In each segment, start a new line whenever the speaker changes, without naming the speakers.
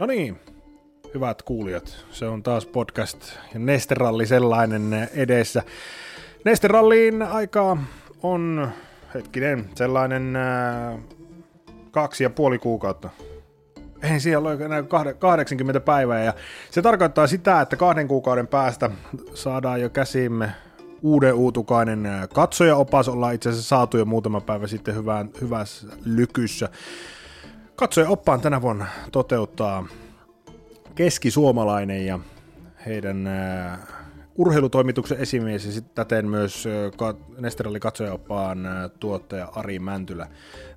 No niin, hyvät kuulijat, se on taas podcast ja Nesteralli sellainen edessä. Nesteralliin aikaa on, hetkinen, sellainen ää, kaksi ja puoli kuukautta. Ei siellä ole enää 80 päivää ja se tarkoittaa sitä, että kahden kuukauden päästä saadaan jo käsimme uuden uutukainen katsojaopas. Ollaan itse asiassa saatu jo muutama päivä sitten hyvään, hyvässä lykyssä. Katsojaoppaan tänä vuonna toteuttaa keskisuomalainen ja heidän äh, urheilutoimituksen esimies ja sitten täten myös äh, Nesteralli katsojaoppaan äh, tuottaja Ari Mäntylä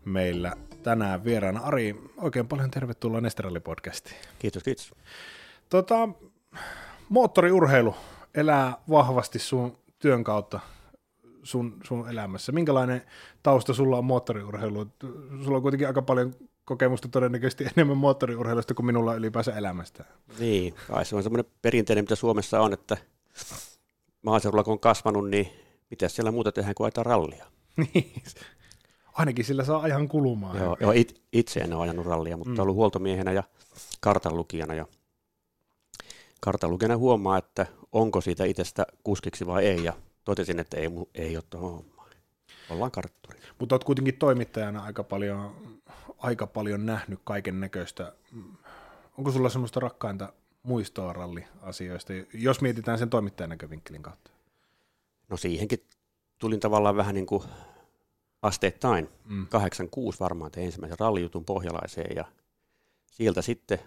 meillä tänään vieraana. Ari, oikein paljon tervetuloa Nesteralli-podcastiin.
Kiitos, kiitos.
Tota, moottoriurheilu elää vahvasti sun työn kautta sun, sun elämässä. Minkälainen tausta sulla on moottoriurheilu? Sulla on kuitenkin aika paljon kokemusta todennäköisesti enemmän moottoriurheilusta kuin minulla ylipäänsä elämästä.
Niin, kai se on semmoinen perinteinen, mitä Suomessa on, että maaseudulla kun on kasvanut, niin mitä siellä muuta tehdään kuin ajetaan rallia?
Niin, ainakin sillä saa ajan kulumaan.
Joo, joo it, itse en ole ajanut rallia, mutta mm. ollut huoltomiehenä ja kartanlukijana. Ja kartanlukijana huomaa, että onko siitä itsestä kuskiksi vai ei, ja totesin, että ei, ei ole tuohon Ollaan kartturi.
Mutta olet kuitenkin toimittajana aika paljon, aika paljon nähnyt kaiken näköistä. Onko sulla semmoista rakkainta muistoa ralliasioista, jos mietitään sen toimittajan näkövinkkelin kautta?
No siihenkin tulin tavallaan vähän niin kuin asteittain. Mm. 86 varmaan tein ensimmäisen rallijutun pohjalaiseen ja sieltä sitten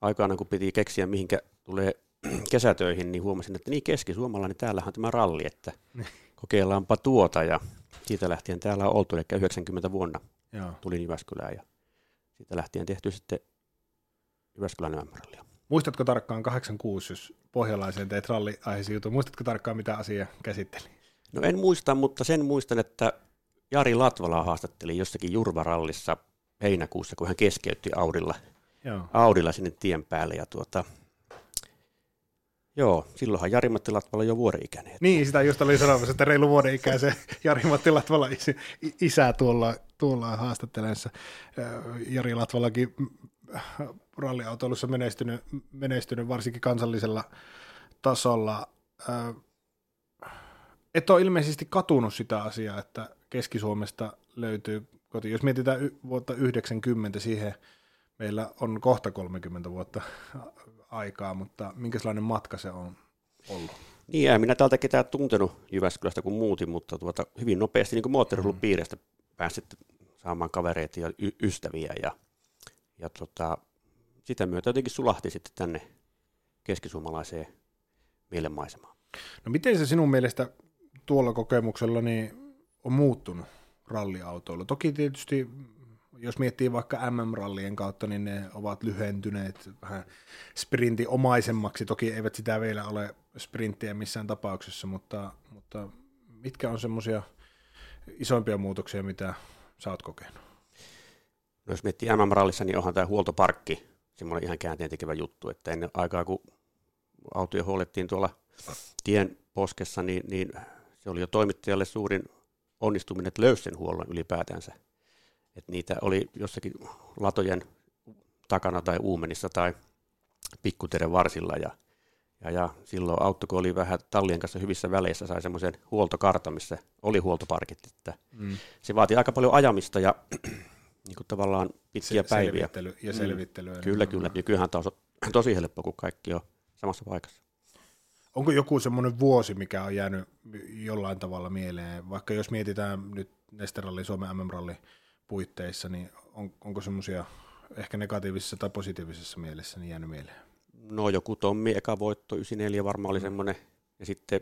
aikana kun piti keksiä mihinkä tulee kesätöihin, niin huomasin, että niin keskisuomalainen, täällähän on tämä ralli, että niin. kokeillaanpa tuota ja siitä lähtien täällä on oltu, eli 90 vuonna Joo. tulin Jyväskylään ja siitä lähtien tehty sitten Jyväskylän ymmärrallia.
Muistatko tarkkaan 86, jos pohjalaisen teit ralliaiheisen jutun, muistatko tarkkaan mitä asia käsitteli?
No en muista, mutta sen muistan, että Jari Latvala haastatteli jossakin Jurvarallissa heinäkuussa, kun hän keskeytti Audilla, Joo. Audilla sinne tien päälle ja tuota, Joo, silloinhan Jari-Matti Latvala jo vuoden-ikäinen.
Niin, sitä just oli sanomassa, että reilu vuoden-ikäisen Jari-Matti Latvala is, isä tuolla, tuolla haastattelemassa. Jari Latvalakin ralliautoilussa menestynyt, menestynyt varsinkin kansallisella tasolla. Et ole ilmeisesti katunut sitä asiaa, että Keski-Suomesta löytyy koti. Jos mietitään vuotta 90, siihen meillä on kohta 30 vuotta aikaa, mutta minkälainen matka se on ollut?
Niin, en minä täältä ketään tuntenut Jyväskylästä kun muutin, mutta tuota, hyvin nopeasti niin moottorihulun mm. piiristä pääsit saamaan kavereita ja y- ystäviä ja, ja tota, sitä myötä jotenkin sulahti sitten tänne keskisuomalaiseen mielenmaisemaan.
No miten se sinun mielestä tuolla kokemuksella niin on muuttunut ralliautoilla? Toki tietysti jos miettii vaikka MM-rallien kautta, niin ne ovat lyhentyneet vähän sprintiommaisemmaksi. Toki eivät sitä vielä ole sprinttiä missään tapauksessa, mutta, mutta mitkä on semmoisia isoimpia muutoksia, mitä sä oot kokenut?
No jos miettii MM-rallissa, niin onhan tämä huoltoparkki semmoinen ihan käänteen tekevä juttu, että ennen aikaa kun autoja huolettiin tuolla tien poskessa, niin, niin se oli jo toimittajalle suurin onnistuminen, että löysi sen huollon ylipäätänsä että niitä oli jossakin latojen takana tai uumenissa tai pikkuteren varsilla ja, ja, ja silloin auto, kun oli vähän tallien kanssa hyvissä väleissä, sai semmoisen huoltokartan, missä oli huoltoparkit, että mm. se vaati aika paljon ajamista ja niin kuin tavallaan pitkiä se, päiviä.
Selvittely ja selvittelyä.
Mm. Kyllä, kyllä. Nykyään taas on tosi helppo, kun kaikki on samassa paikassa.
Onko joku semmoinen vuosi, mikä on jäänyt jollain tavalla mieleen, vaikka jos mietitään nyt Nesteralli, Suomen MM-ralli, puitteissa, niin on, onko semmoisia ehkä negatiivisessa tai positiivisessa mielessä niin jäänyt mieleen?
No joku Tommi eka voitto, 94 varmaan oli semmoinen, ja sitten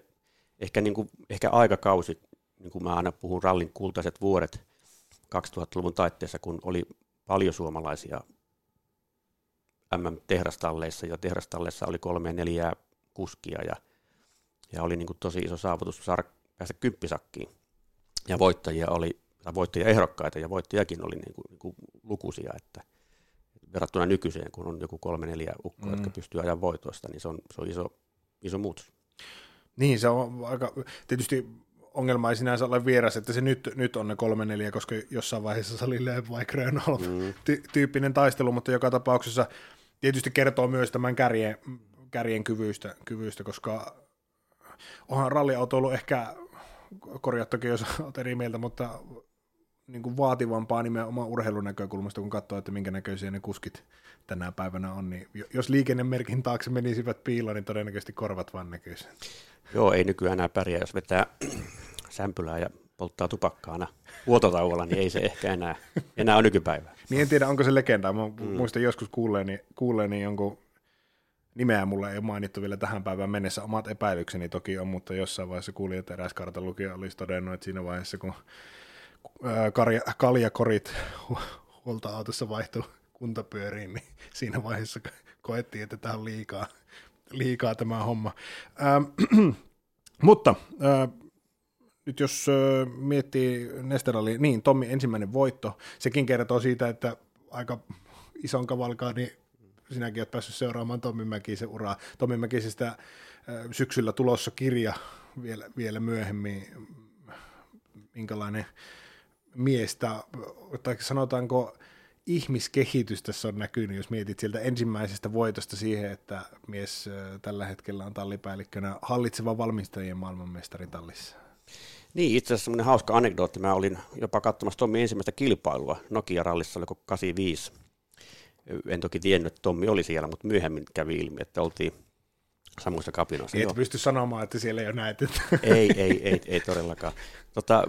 ehkä, niin kuin, ehkä aikakausi, niin kuin mä aina puhun rallin kultaiset vuodet 2000-luvun taitteessa, kun oli paljon suomalaisia MM-tehrastalleissa, ja tehrastalleissa oli kolme neljää kuskia, ja, ja oli niin kuin tosi iso saavutus saada päästä kymppisakkiin. Ja voittajia oli voittajaehdokkaita ja voittajakin oli niin kuin, niin kuin lukuisia, että verrattuna nykyiseen, kun on joku kolme neljä ukkoa, mm. jotka pystyy ajan voitoista, niin se on, se on iso, iso muutos.
Niin, se on aika, tietysti ongelma ei sinänsä ole vieras, että se nyt, nyt on ne kolme neljä, koska jossain vaiheessa se oli vaikka mm. ty- tyyppinen taistelu, mutta joka tapauksessa tietysti kertoo myös tämän kärjen, kärjen kyvyistä, kyvyistä, koska onhan ralliauto ollut ehkä, korjattakin jos olet eri mieltä, mutta niin kuin vaativampaa nimenomaan urheilun näkökulmasta, kun katsoo, että minkä näköisiä ne kuskit tänä päivänä on, niin jos liikennemerkin taakse menisivät piiloon, niin todennäköisesti korvat vaan näkyisi.
Joo, ei nykyään enää pärjää, jos vetää sämpylää ja polttaa tupakkaana vuototauolla, niin ei se ehkä enää, enää ole nykypäivää.
niin en tiedä, onko se legenda. Mä mm. muistan joskus kuulleeni, kuulleeni jonkun nimeä mulla ei ole mainittu vielä tähän päivään mennessä. Omat epäilykseni toki on, mutta jossain vaiheessa kuulin, että eräs kartalukija olisi todennut, että siinä vaiheessa, kun karja, kaljakorit huolta-autossa vaihtuu kuntapyöriin, niin siinä vaiheessa koettiin, että tämä on liikaa, liikaa tämä homma. Ähm, mutta äh, nyt jos äh, miettii Nesterali, niin Tommi ensimmäinen voitto, sekin kertoo siitä, että aika ison kavalkaan, niin sinäkin olet päässyt seuraamaan Tommi Mäkisen uraa. Tommi Mäkisestä äh, syksyllä tulossa kirja vielä, vielä myöhemmin, minkälainen miestä, tai sanotaanko ihmiskehitys tässä on näkynyt, jos mietit sieltä ensimmäisestä voitosta siihen, että mies tällä hetkellä on tallipäällikkönä hallitseva valmistajien maailmanmestari tallissa.
Niin, itse asiassa semmoinen hauska anekdootti. Mä olin jopa katsomassa Tommi ensimmäistä kilpailua Nokia-rallissa, oliko 85. En toki tiennyt, että Tommi oli siellä, mutta myöhemmin kävi ilmi, että oltiin samoissa kapinoissa.
Et pysty sanomaan, että siellä ei ole näet.
ei, ei, ei, ei todellakaan. Tota,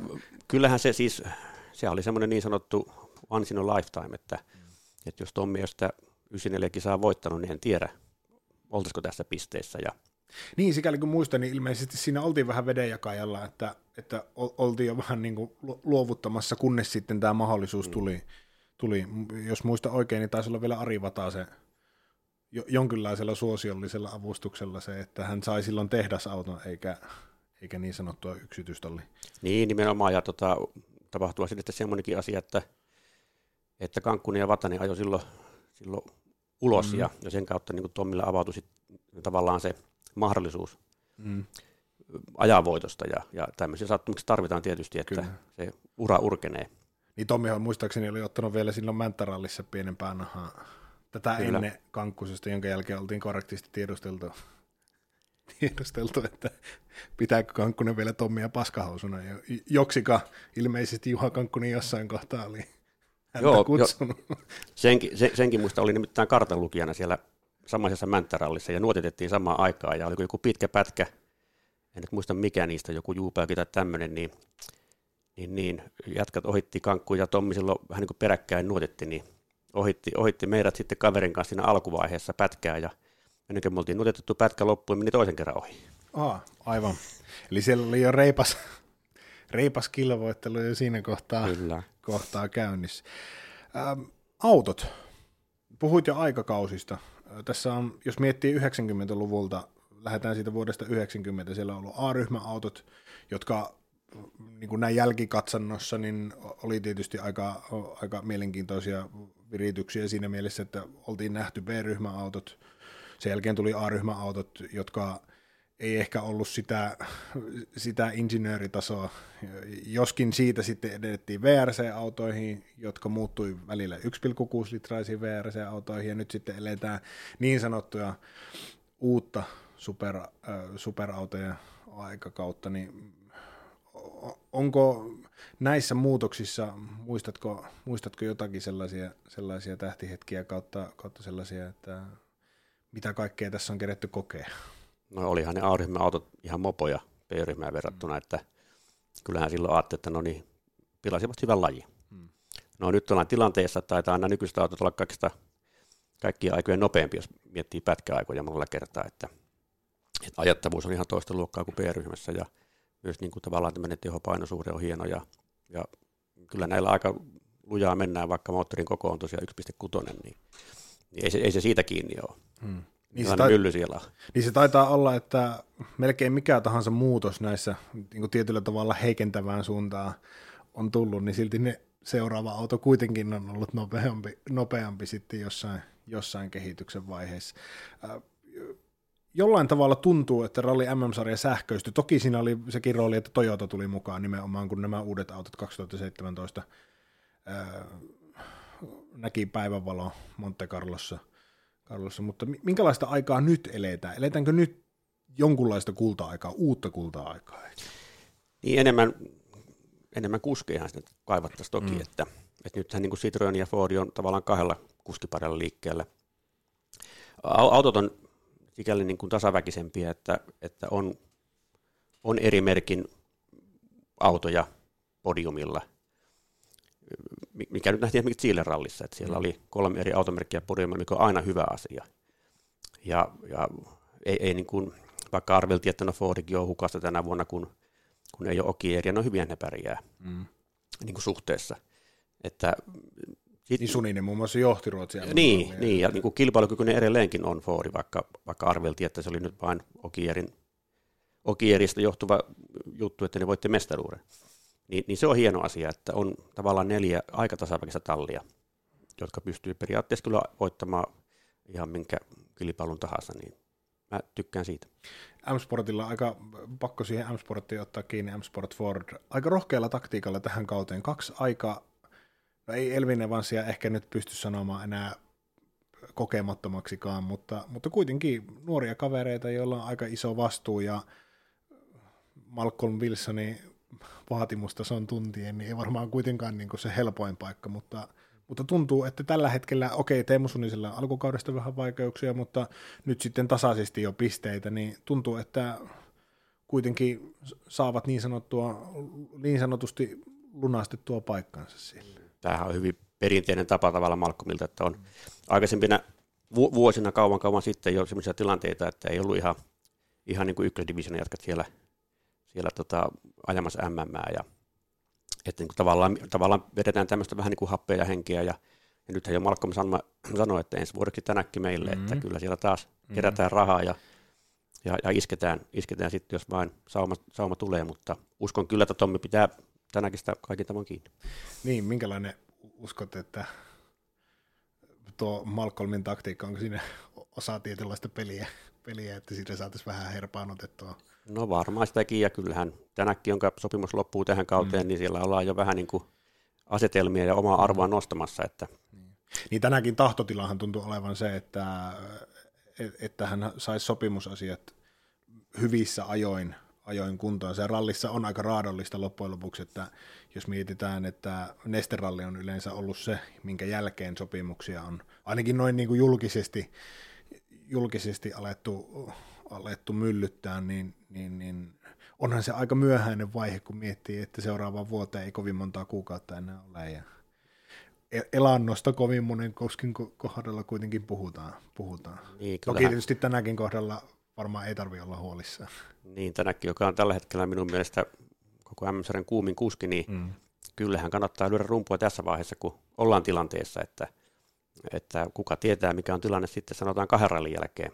kyllähän se siis, se oli semmoinen niin sanottu once in a lifetime, että, että jos Tommi ei sitä 94 kisaa voittanut, niin en tiedä, oltaisiko tässä pisteessä. Ja...
Niin, sikäli kun muistan, niin ilmeisesti siinä oltiin vähän vedenjakajalla, että, että oltiin jo vähän niin kuin luovuttamassa, kunnes sitten tämä mahdollisuus mm. tuli. tuli. Jos muista oikein, niin taisi olla vielä Ari se jonkinlaisella suosiollisella avustuksella se, että hän sai silloin tehdasauton eikä, eikä niin sanottua yksityistalli.
Niin, nimenomaan, ja tota, tapahtua sitten semmoinenkin asia, että, että Kankkuni ja Vatanen ajoi silloin, silloin ulos, mm. ja, ja sen kautta niin Tommille avautui sit, tavallaan se mahdollisuus mm. ajaa voitosta, ja, ja tämmöisiä sattumuksia tarvitaan tietysti, että Kyllä. se ura urkenee.
Niin Tommihan muistaakseni oli ottanut vielä silloin Mänttärallissa pienen päänahan tätä Kyllä. ennen kankkusesta, jonka jälkeen oltiin korrektisti tiedusteltu, tiedusteltu että pitääkö Kankkunen vielä Tommia paskahausuna. Joksika ilmeisesti Juha Kankkunen jossain kohtaa oli häntä Joo, kutsunut. Jo,
senkin, sen, senkin muista oli nimittäin kartanlukijana siellä samaisessa Mänttärallissa ja nuotitettiin samaan aikaan ja oli joku pitkä pätkä, en nyt muista mikä niistä, joku juupääkin tai tämmöinen, niin, niin, niin jatkat ohitti Kankku ja Tommi silloin vähän niin kuin peräkkäin nuotitti, niin ohitti, ohitti meidät sitten kaverin kanssa siinä alkuvaiheessa pätkää ja ennen kuin me oltiin nutetettu pätkä loppuun, meni toisen kerran ohi.
Aa, aivan. Eli siellä oli jo reipas, reipas kilvoittelu jo siinä kohtaa, Kyllä. kohtaa käynnissä. Ähm, autot. Puhuit jo aikakausista. Tässä on, jos miettii 90-luvulta, lähdetään siitä vuodesta 90, siellä on ollut A-ryhmäautot, jotka niin kuin näin jälkikatsannossa, niin oli tietysti aika, aika mielenkiintoisia virityksiä siinä mielessä, että oltiin nähty B-ryhmäautot, sen jälkeen tuli A-ryhmäautot, jotka ei ehkä ollut sitä, sitä insinööritasoa, joskin siitä sitten edettiin VRC-autoihin, jotka muuttui välillä 1,6-litraisiin VRC-autoihin, ja nyt sitten eletään niin sanottuja uutta super, superautoja aikakautta, niin onko näissä muutoksissa, muistatko, muistatko jotakin sellaisia, sellaisia tähtihetkiä kautta, kautta sellaisia, että mitä kaikkea tässä on keretty kokea?
No olihan ne A-ryhmän autot ihan mopoja B-ryhmään verrattuna, että kyllähän silloin ajattelin, että no niin, pilasivat hyvän lajin. Hmm. No nyt ollaan tilanteessa, että taitaa aina nykyiset autot olla kaikista kaikkia aikojen nopeampi, jos miettii pätkäaikoja monella kertaa, että, että ajattavuus on ihan toista luokkaa kuin B-ryhmässä ja myös niin kuin tavallaan tämmöinen tehopainosuhde on hieno ja, ja kyllä näillä aika lujaa mennään, vaikka moottorin koko on tosiaan 1.6, niin, niin ei, se, ei se siitä kiinni ole. Hmm. Niin se, tait- siellä.
niin se taitaa olla, että melkein mikä tahansa muutos näissä niin tietyllä tavalla heikentävään suuntaan on tullut, niin silti ne seuraava auto kuitenkin on ollut nopeampi, nopeampi sitten jossain, jossain kehityksen vaiheessa jollain tavalla tuntuu, että Rally MM-sarja sähköistyi. Toki siinä oli sekin rooli, että Toyota tuli mukaan nimenomaan, kun nämä uudet autot 2017 ää, näki päivänvalo Monte Carlossa. Carlossa, mutta minkälaista aikaa nyt eletään? Eletäänkö nyt jonkunlaista kulta-aikaa, uutta kulta-aikaa?
Niin enemmän, enemmän kuskejahan sitä kaivattaisiin toki, mm. että, että nythän niin kuin Citroen ja Ford on tavallaan kahdella kuskiparilla liikkeellä. Autot on sikäli niin kuin tasaväkisempiä, että, että on, on eri merkin autoja podiumilla, mikä nyt nähtiin esimerkiksi Chilen rallissa, että siellä mm. oli kolme eri automerkkiä podiumilla, mikä on aina hyvä asia. Ja, ja ei, ei niin kuin, vaikka arveltiin, että no Fordikin on hukasta tänä vuonna, kun, kun ei ole Okieria, no hyvin ne pärjää mm. niin kuin suhteessa. Että
sit, niin Suninen muun muassa johti Ruotsia.
Niin, niin, ja niin kuin kilpailukykyinen edelleenkin on Fordi, vaikka, vaikka arveltiin, että se oli nyt vain Okierin, Okierista johtuva juttu, että ne voitte mestaruuden. Niin, niin se on hieno asia, että on tavallaan neljä aika tasaväkistä tallia, jotka pystyy periaatteessa kyllä voittamaan ihan minkä kilpailun tahansa, niin mä tykkään siitä.
M-Sportilla aika pakko siihen M-Sporttiin ottaa kiinni, M-Sport Ford, aika rohkealla taktiikalla tähän kauteen. Kaksi aika, no ei Elvin Evansia ehkä nyt pysty sanomaan enää kokemattomaksikaan, mutta, mutta kuitenkin nuoria kavereita, joilla on aika iso vastuu ja Malcolm Wilsonin vaatimustason tuntien, niin ei varmaan kuitenkaan niin se helpoin paikka, mutta, mutta tuntuu, että tällä hetkellä, okei, Teemu Sunisella on alkukaudesta vähän vaikeuksia, mutta nyt sitten tasaisesti jo pisteitä, niin tuntuu, että kuitenkin saavat niin, sanottua, niin sanotusti lunastettua paikkansa sille.
Tämähän on hyvin perinteinen tapa tavalla Malcolmilta, että on aikaisempina vuosina kauan kauan sitten jo sellaisia tilanteita, että ei ollut ihan, ihan niin kuin ykkösdivisionen jatkat siellä, siellä tota, ajamassa MM ja että niin kuin tavallaan, tavallaan vedetään tämmöistä vähän niin kuin happea ja henkeä ja, ja nythän jo Malcolm sanoi, että ensi vuodeksi tänäkin meille, mm-hmm. että kyllä siellä taas mm-hmm. kerätään rahaa ja, ja, ja isketään, isketään sitten, jos vain sauma, sauma tulee, mutta uskon kyllä, että Tommi pitää tänäkin sitä kaikin tavoin kiinni.
Niin, minkälainen uskot, että tuo Malcolmin taktiikka, onko siinä osa tietynlaista peliä, peliä että siitä saataisiin vähän herpaanotettua?
No varmaan sitäkin, ja kyllähän tänäkin, jonka sopimus loppuu tähän kauteen, mm. niin siellä ollaan jo vähän niin kuin asetelmia ja omaa arvoa nostamassa. Että.
Niin. niin tänäkin tahtotilahan tuntuu olevan se, että, että hän saisi sopimusasiat hyvissä ajoin, ajoin kuntoon. Se rallissa on aika raadollista loppujen lopuksi, että jos mietitään, että nesteralli on yleensä ollut se, minkä jälkeen sopimuksia on ainakin noin niin kuin julkisesti, julkisesti alettu, alettu myllyttää, niin, niin, niin onhan se aika myöhäinen vaihe, kun miettii, että seuraavaan vuoteen ei kovin montaa kuukautta enää ole. Ja e- elannosta kovin monen koskin kohdalla kuitenkin puhutaan. puhutaan. Niin, Toki tietysti tänäkin kohdalla varmaan ei tarvitse olla huolissaan.
Niin, tänäkin, joka on tällä hetkellä minun mielestä koko MSRn kuumin kuski, niin mm. kyllähän kannattaa lyödä rumpua tässä vaiheessa, kun ollaan tilanteessa, että, että kuka tietää, mikä on tilanne sitten sanotaan kahden rallin jälkeen.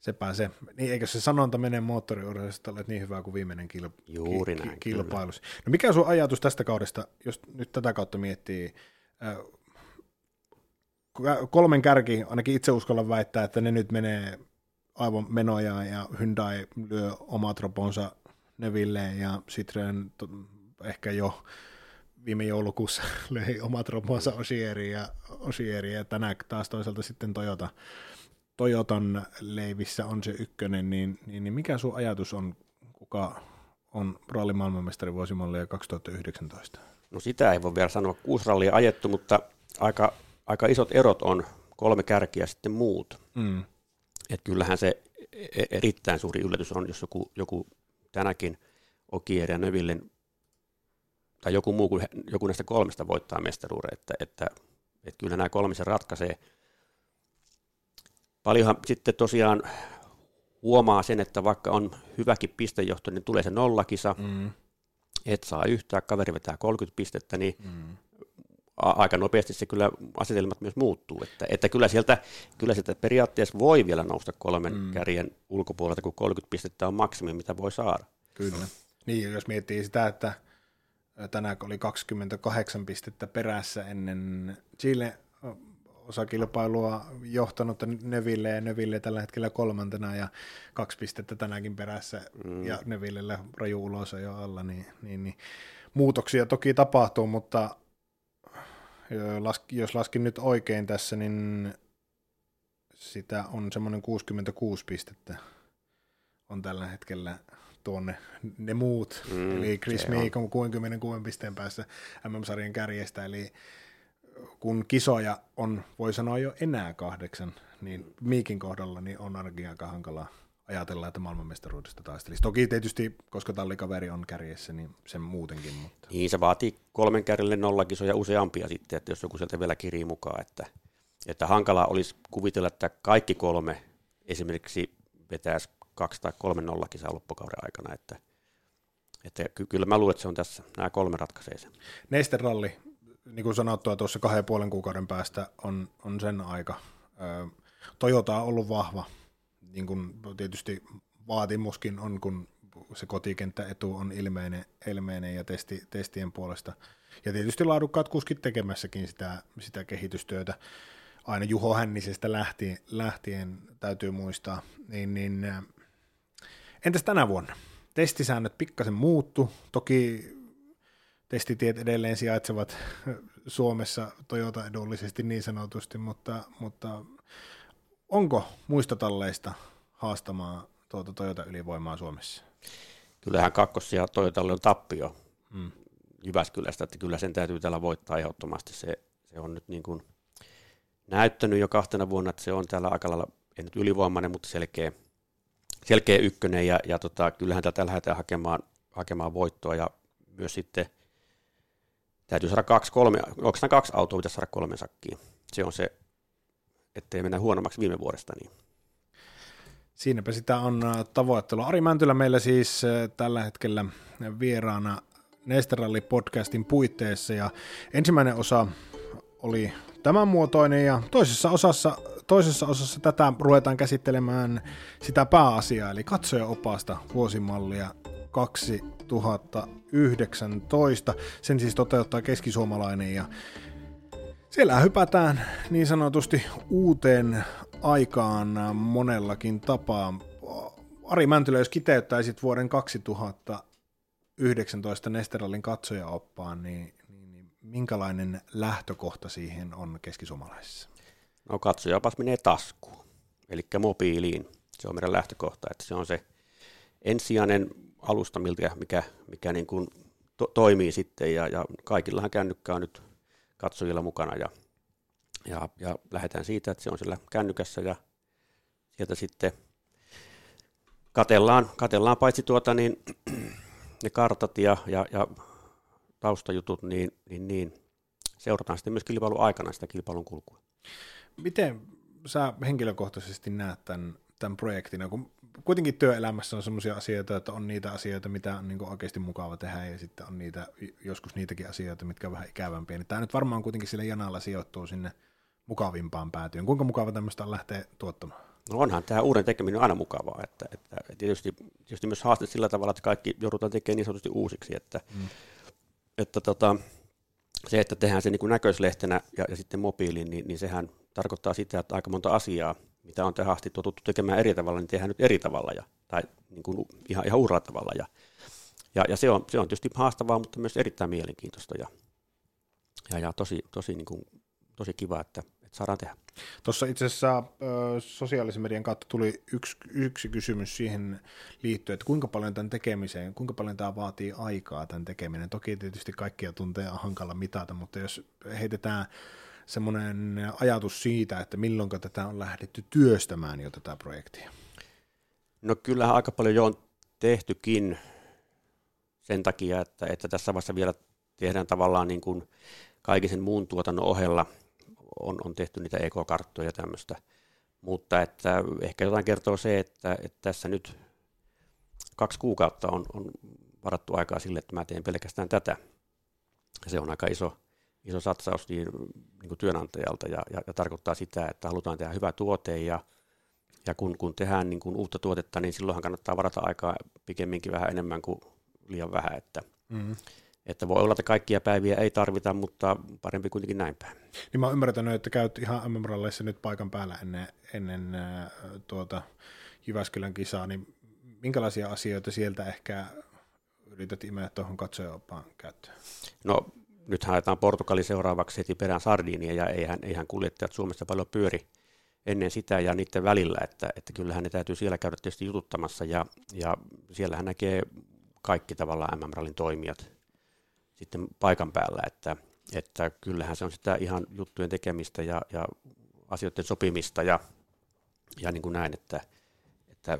Sepä se. Niin, eikö se sanonta mene moottoriurheilusta olet niin hyvä kuin viimeinen kilp-
Juuri näin,
ki- kilpailus. Kyllä. No mikä on sun ajatus tästä kaudesta, jos nyt tätä kautta miettii? kolmen kärki, ainakin itse uskallan väittää, että ne nyt menee aivan menojaan ja Hyundai lyö omat roponsa Neville ja Citroen ehkä jo viime joulukuussa löi omat roponsa Osieriin ja, Osieriin ja tänään taas toisaalta sitten Toyota Toyotan leivissä on se ykkönen, niin, niin, niin mikä sun ajatus on, kuka on ralli maailmanmestari vuosimallia 2019?
No sitä ei voi vielä sanoa. Kuusi rallia ajettu, mutta aika, aika isot erot on kolme kärkiä sitten muut. Mm. Et kyllähän se e-, erittäin suuri yllätys on, jos joku, joku tänäkin Okier ja Növillen tai joku muu kuin joku näistä kolmesta voittaa mestaruuden, että, että, että kyllä nämä kolmisen ratkaisee – paljonhan sitten tosiaan huomaa sen, että vaikka on hyväkin pistejohto, niin tulee se nollakisa, mm. et saa yhtään, kaveri vetää 30 pistettä, niin mm. a- aika nopeasti se kyllä asetelmat myös muuttuu. Että, että kyllä, sieltä, kyllä sieltä periaatteessa voi vielä nousta kolmen mm. kärjen ulkopuolelta, kun 30 pistettä on maksimi, mitä voi saada.
Kyllä. Niin, jos miettii sitä, että tänään oli 28 pistettä perässä ennen Chile osakilpailua johtanut Neville ja Neville tällä hetkellä kolmantena ja kaksi pistettä tänäkin perässä mm. ja Nevillellä raju ulos jo alla, niin, niin, niin, muutoksia toki tapahtuu, mutta jos laskin nyt oikein tässä, niin sitä on semmoinen 66 pistettä on tällä hetkellä tuonne ne muut, mm, eli Chris Meek on 66 pisteen päässä MM-sarjan kärjestä, eli kun kisoja on, voi sanoa jo enää kahdeksan, niin Miikin kohdalla niin on ainakin aika hankalaa ajatella, että maailmanmestaruudesta taistelisi. Toki tietysti, koska tallikaveri on kärjessä, niin sen muutenkin. Mutta.
Niin, se vaatii kolmen kärjelle nollakisoja useampia sitten, että jos joku sieltä vielä kirii mukaan, että, että hankalaa olisi kuvitella, että kaikki kolme esimerkiksi vetäisi kaksi tai kolme nollakisaa loppukauden aikana, että, että kyllä mä luulen, että se on tässä, nämä kolme ratkaisee sen.
Nesteralli, niin kuin sanottua, tuossa kahden puolen kuukauden päästä on, on sen aika. Toyota on ollut vahva, niin kuin tietysti vaatimuskin on, kun se kotikenttäetu on ilmeinen, ilmeinen ja testi, testien puolesta. Ja tietysti laadukkaat kuskit tekemässäkin sitä, sitä kehitystyötä. Aina Juho Hännisestä lähtien, lähtien täytyy muistaa. Niin, niin, entäs tänä vuonna? Testisäännöt pikkasen muuttu. Toki testitiet edelleen sijaitsevat Suomessa Toyota edullisesti niin sanotusti, mutta, mutta onko muista talleista haastamaan tuota Toyota ylivoimaa Suomessa?
Kyllähän kakkosia Toyotalle on tappio hmm. Jyväskylästä, että kyllä sen täytyy täällä voittaa ehdottomasti. Se, se on nyt niin kuin näyttänyt jo kahtena vuonna, että se on täällä aika lailla, ei nyt ylivoimainen, mutta selkeä, selkeä ykkönen, ja, ja tota, kyllähän tätä lähdetään hakemaan, hakemaan voittoa, ja myös sitten täytyy saada kaksi, kolme, onko kaksi autoa, pitäisi saada kolme sakkiin. Se on se ettei mennä huonommaksi viime vuodesta. Niin.
Siinäpä sitä on äh, tavoittelu. Ari Mäntylä meillä siis äh, tällä hetkellä vieraana Nesteralli podcastin puitteissa ja ensimmäinen osa oli tämän muotoinen ja toisessa osassa, toisessa osassa tätä ruvetaan käsittelemään sitä pääasiaa eli katsojaopasta vuosimallia 2019. Sen siis toteuttaa keskisuomalainen ja siellä hypätään niin sanotusti uuteen aikaan monellakin tapaa. Ari Mäntylä, jos kiteyttäisit vuoden 2019 Nesterallin katsojaoppaan, niin, niin, niin minkälainen lähtökohta siihen on keskisuomalaisessa?
No katsojaopas menee taskuun, eli mobiiliin. Se on meidän lähtökohta, että se on se ensisijainen alusta, mikä, mikä, mikä niin kuin to, toimii sitten, ja, ja kaikillahan kännykkä on nyt katsojilla mukana ja, ja, ja lähdetään siitä, että se on siellä kännykässä ja sieltä sitten katellaan, katellaan paitsi tuota niin, ne kartat ja, ja, ja taustajutut, niin, niin, niin seurataan sitten myös kilpailun aikana sitä kilpailun kulkua.
Miten sä henkilökohtaisesti näet tämän, tämän projektin, kun kuitenkin työelämässä on sellaisia asioita, että on niitä asioita, mitä on niin oikeasti mukava tehdä, ja sitten on niitä, joskus niitäkin asioita, mitkä on vähän ikävämpiä. Niin tämä nyt varmaan kuitenkin sillä janalla sijoittuu sinne mukavimpaan päätyyn. Kuinka mukava tämmöistä on lähteä tuottamaan?
No onhan tämä uuden tekeminen aina mukavaa, että, että tietysti, tietysti myös haaste sillä tavalla, että kaikki joudutaan tekemään niin sanotusti uusiksi, että, mm. että tota, se, että tehdään se niin kuin näköislehtenä ja, ja sitten mobiiliin, niin, niin sehän tarkoittaa sitä, että aika monta asiaa mitä on tähän asti totuttu tekemään eri tavalla, niin tehdään nyt eri tavalla ja, tai niin kuin ihan, ihan uudella tavalla. Ja, ja, ja se, on, se on tietysti haastavaa, mutta myös erittäin mielenkiintoista ja, ja, ja tosi, tosi, niin kuin, tosi kiva, että, että saadaan tehdä.
Tuossa itse asiassa sosiaalisen median kautta tuli yksi, yksi kysymys siihen liittyen, että kuinka paljon tämän tekemiseen, kuinka paljon tämä vaatii aikaa tämän tekeminen. Toki tietysti kaikkia tunteja on hankala mitata, mutta jos heitetään semmoinen ajatus siitä, että milloin tätä on lähdetty työstämään jo tätä projektia?
No kyllähän aika paljon jo on tehtykin sen takia, että, että tässä vaiheessa vielä tehdään tavallaan niin kuin kaiken sen muun tuotannon ohella on, on tehty niitä ekokarttoja ja tämmöistä. Mutta että ehkä jotain kertoo se, että, että tässä nyt kaksi kuukautta on, on varattu aikaa sille, että mä teen pelkästään tätä. Se on aika iso, iso satsaus niin, niin kuin työnantajalta ja, ja, ja tarkoittaa sitä, että halutaan tehdä hyvä tuote ja, ja kun, kun tehdään niin kuin uutta tuotetta, niin silloinhan kannattaa varata aikaa pikemminkin vähän enemmän kuin liian vähän, että, mm-hmm. että voi olla, että kaikkia päiviä ei tarvita, mutta parempi kuitenkin näin päin.
Niin mä oon ymmärtänyt, että käyt ihan mm nyt paikan päällä ennen, ennen äh, tuota Jyväskylän kisaa, niin minkälaisia asioita sieltä ehkä yrität imeä tuohon katsojaopaan käyttöön?
No nyt haetaan Portugali seuraavaksi heti perään Sardinia ja eihän, eihän kuljettajat Suomessa paljon pyöri, ennen sitä ja niiden välillä, että, että kyllähän ne täytyy siellä käydä tietysti jututtamassa ja, ja siellähän näkee kaikki tavallaan MM-rallin toimijat sitten paikan päällä, että, että kyllähän se on sitä ihan juttujen tekemistä ja, ja asioiden sopimista ja, ja niin kuin näin, että, että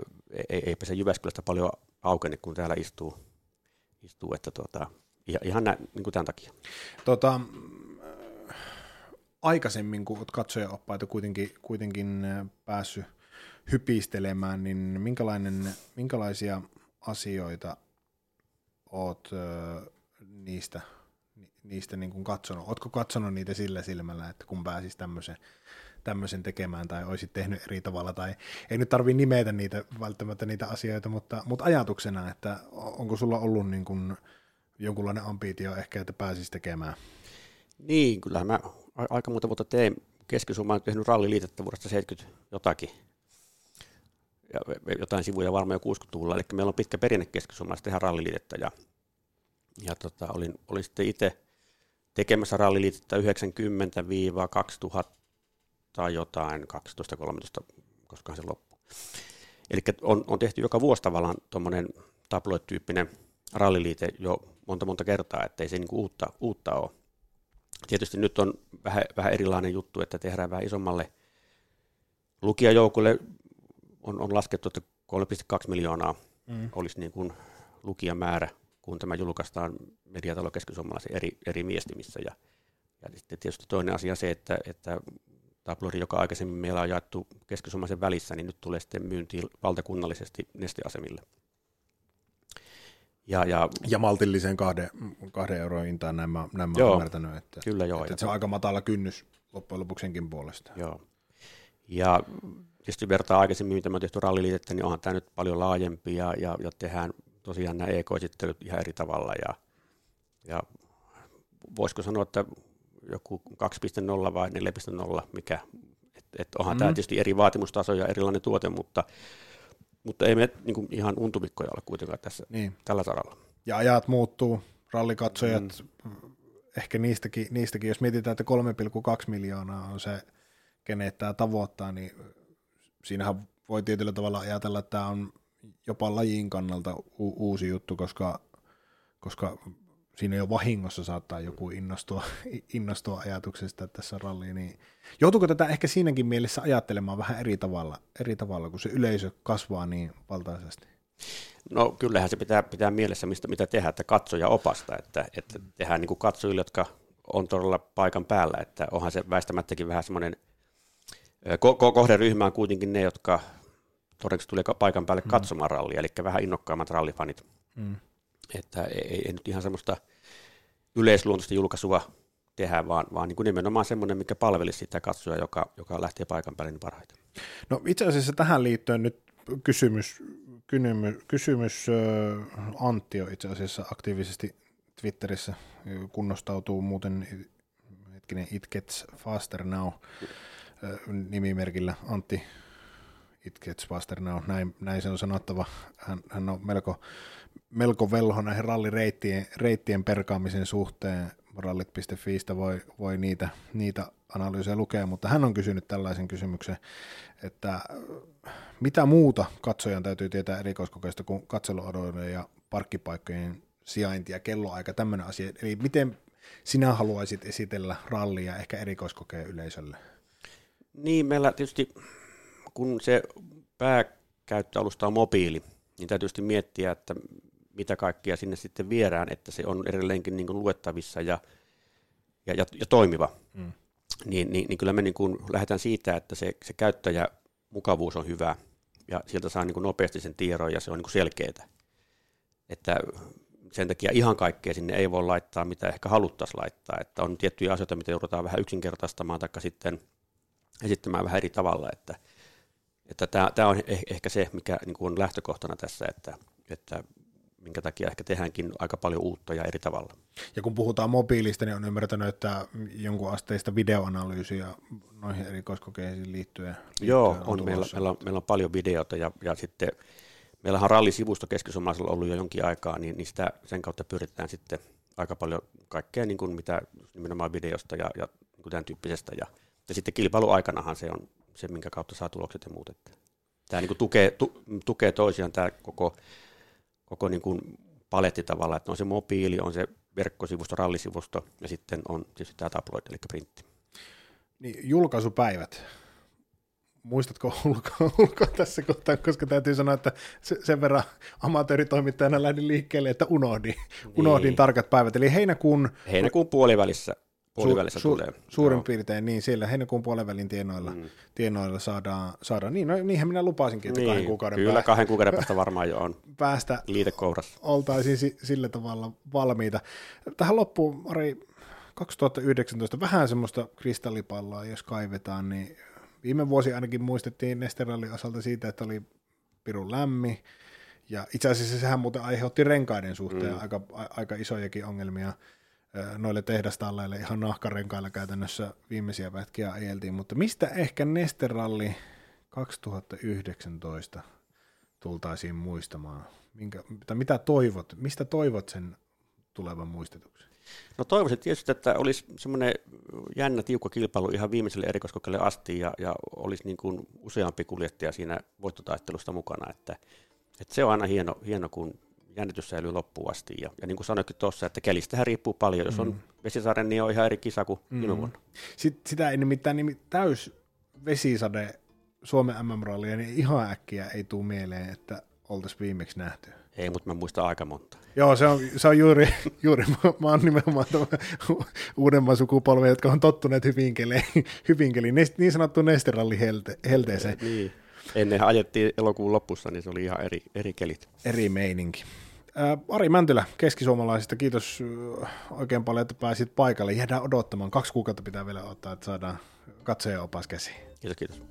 eipä se Jyväskylästä paljon aukene, kun täällä istuu, istuu että tuota, ihan, näin, niin tämän takia.
Tota, aikaisemmin, kun olet katsoja-oppaita kuitenkin, kuitenkin päässyt hypistelemään, niin minkälainen, minkälaisia asioita oot niistä, niistä niin kuin katsonut? Oletko katsonut niitä sillä silmällä, että kun pääsis tämmöisen, tämmöisen tekemään tai olisit tehnyt eri tavalla, tai ei nyt tarvitse nimetä niitä välttämättä niitä asioita, mutta, mutta ajatuksena, että onko sulla ollut niin kuin jonkunlainen ambitio ehkä, että pääsisi tekemään?
Niin, kyllä mä aika muuta vuotta tein. keski on tehnyt ralliliitettä vuodesta 70 jotakin. Ja jotain sivuja varmaan jo 60-luvulla, eli meillä on pitkä perinne keski tehdä ralliliitettä. Ja, ja tota, olin, olin sitten itse tekemässä ralliliitettä 90-2000 tai jotain, 12-13, koska se loppui. Eli on, on tehty joka vuosi tavallaan tuommoinen tabloid-tyyppinen ralliliite jo monta monta kertaa, ettei se niinku uutta, uutta ole. Tietysti nyt on vähän, vähän erilainen juttu, että tehdään vähän isommalle lukijajoukolle. On, on laskettu, että 3,2 miljoonaa mm. olisi niin kuin lukijamäärä, kun tämä julkaistaan mediatalo keski eri, eri miestimissä. Ja, ja sitten tietysti toinen asia se, että, että tabloidi, joka aikaisemmin meillä on jaettu keski välissä, niin nyt tulee sitten myyntiin valtakunnallisesti nesteasemille.
Ja, ja, ja maltillisen kahden, kahden euron hintaan näin mä, näin mä joo, ymmärtänyt, että,
kyllä joo,
että, että se on aika matala kynnys loppujen lopuksenkin puolesta.
Joo. Ja tietysti vertaa aikaisemmin, mitä me on tehty ralliliitettä, niin onhan tämä nyt paljon laajempi ja, ja, ja tehdään tosiaan nämä EK-esittelyt ihan eri tavalla. Ja, ja voisiko sanoa, että joku 2.0 vai 4.0, mikä, että et onhan mm. tämä tietysti eri vaatimustaso ja erilainen tuote, mutta mutta ei me niin ihan untumikkoja ole kuitenkaan tässä niin. tällä saralla.
Ja ajat muuttuu, rallikatsojat, mm. ehkä niistäkin, niistäkin, jos mietitään, että 3,2 miljoonaa on se, kenet tämä tavoittaa, niin siinähän voi tietyllä tavalla ajatella, että tämä on jopa lajin kannalta u- uusi juttu, koska, koska siinä jo vahingossa saattaa joku innostua, innostua ajatuksesta, että tässä on ralli, niin joutuuko tätä ehkä siinäkin mielessä ajattelemaan vähän eri tavalla, eri tavalla kun se yleisö kasvaa niin valtaisesti?
No kyllähän se pitää pitää mielessä, mistä, mitä tehdään, että katsoja opasta, että, että tehdään niin kuin katsojille, jotka on todella paikan päällä, että onhan se väistämättäkin vähän semmoinen, ko- kohderyhmä on kuitenkin ne, jotka todennäköisesti tulee paikan päälle mm. katsomaan rallia, eli vähän innokkaammat rallifanit. Mm. Että ei, ei nyt ihan semmoista yleisluontoista julkaisua tehdä, vaan, vaan niin kuin nimenomaan semmoinen, mikä palvelisi sitä katsoja, joka, joka lähtee paikan päälle niin parhaiten.
No itse asiassa tähän liittyen nyt kysymys, kysymys, kysymys Antti on itse asiassa aktiivisesti Twitterissä kunnostautuu muuten hetkinen It Gets Faster Now nimimerkillä Antti It Gets Faster Now, näin, näin se on sanottava. Hän, hän on melko melko velho näihin rallireittien reittien perkaamisen suhteen. Rallit.fiistä voi, voi niitä, niitä analyysejä lukea, mutta hän on kysynyt tällaisen kysymyksen, että äh, mitä muuta katsojan täytyy tietää erikoiskokeista kuin katseluodoille ja parkkipaikkojen sijainti ja kelloaika, tämmöinen asia. Eli miten sinä haluaisit esitellä rallia ehkä erikoiskokeen yleisölle?
Niin, meillä tietysti, kun se pääkäyttöalusta on mobiili, niin täytyy miettiä, että mitä kaikkia sinne sitten viedään, että se on edelleenkin niin kuin luettavissa ja, ja, ja, ja toimiva. Mm. Niin, niin, niin kyllä me niin kuin lähdetään siitä, että se, se käyttäjämukavuus on hyvä ja sieltä saa niin kuin nopeasti sen tiedon ja se on niin kuin selkeää. Että sen takia ihan kaikkea sinne ei voi laittaa, mitä ehkä haluttaisiin laittaa. Että on tiettyjä asioita, mitä joudutaan vähän yksinkertaistamaan tai sitten esittämään vähän eri tavalla. Että, että tämä, tämä on ehkä se, mikä niin kuin on lähtökohtana tässä, että, että minkä takia ehkä tehdäänkin aika paljon uutta ja eri tavalla.
Ja kun puhutaan mobiilista, niin on ymmärtänyt, että jonkun asteista videoanalyysiä noihin erikoiskokeisiin liittyen. liittyen
Joo, on, on meillä, meillä, on, meillä on paljon videota ja, ja sitten meillähän on rallisivusto keski ollut jo jonkin aikaa, niin, niin sitä, sen kautta pyritään sitten aika paljon kaikkea, niin kuin mitä nimenomaan videosta ja, ja niin kuin tämän tyyppisestä. Ja, ja sitten kilpailuaikanahan se on, se, minkä kautta saa tulokset ja muut. Että tämä niin kuin tukee, tu, tukee toisiaan tämä koko, koko niin kuin paletti tavalla, että on se mobiili, on se verkkosivusto, rallisivusto ja sitten on tietysti tämä tabloid, eli printti.
Niin, julkaisupäivät. Muistatko ulkoa, ulkoa tässä kohtaa, koska täytyy sanoa, että sen verran amatööritoimittajana lähdin liikkeelle, että unohdin, niin. unohdin tarkat päivät. Eli heinäkuun...
Heinäkuun puolivälissä puolivälissä su, tulee.
Suurin Joo. piirtein niin, siellä heinäkuun puolivälin tienoilla, mm. tienoilla saadaan, saadaan, niin, no, niinhän minä lupasinkin, että niin, kahden kuukauden
Kyllä, pää... kahden kuukauden päästä varmaan jo on
päästä
liitekourassa.
Oltaisiin si, sillä tavalla valmiita. Tähän loppuun, Ari, 2019 vähän semmoista kristallipalloa, jos kaivetaan, niin viime vuosi ainakin muistettiin Nesterallin osalta siitä, että oli pirun lämmi, ja itse asiassa sehän muuten aiheutti renkaiden suhteen mm. aika, a, aika isojakin ongelmia noille tehdastalleille ihan nahkarenkailla käytännössä viimeisiä pätkiä ajeltiin, mutta mistä ehkä Nesteralli 2019 tultaisiin muistamaan? Minkä, tai mitä toivot, mistä toivot sen tulevan muistetuksen?
No toivoisin tietysti, että olisi semmoinen jännä tiukka kilpailu ihan viimeiselle erikoiskokeelle asti ja, ja olisi niin kuin useampi kuljettaja siinä voittotaistelusta mukana, että, että se on aina hieno, hieno kun jännitys säilyy loppuun asti. Ja, ja niin kuin sanoinkin tuossa, että kelistähän riippuu paljon. Jos on mm. vesisade, niin on ihan eri kisa kuin mm. viime vuonna.
Sitten, sitä ei nimittäin nimi, täys vesisade Suomen MM-rallia, niin ihan äkkiä ei tule mieleen, että oltaisiin viimeksi nähty.
Ei, mutta mä muistan aika monta.
Joo, se on, se on juuri, juuri mä, mä oon nimenomaan uudemman sukupolven, jotka on tottuneet hyvinkeliin, hyvinkeliin niin sanottu nesteralli helte, helteeseen.
Niin. Ennen ajettiin elokuun lopussa, niin se oli ihan eri, eri kelit.
Eri meininki. Ari Mäntylä keskisuomalaisista, kiitos oikein paljon, että pääsit paikalle. Jäädään odottamaan. Kaksi kuukautta pitää vielä ottaa, että saadaan katsoja opas käsiin.
Kiitos, kiitos.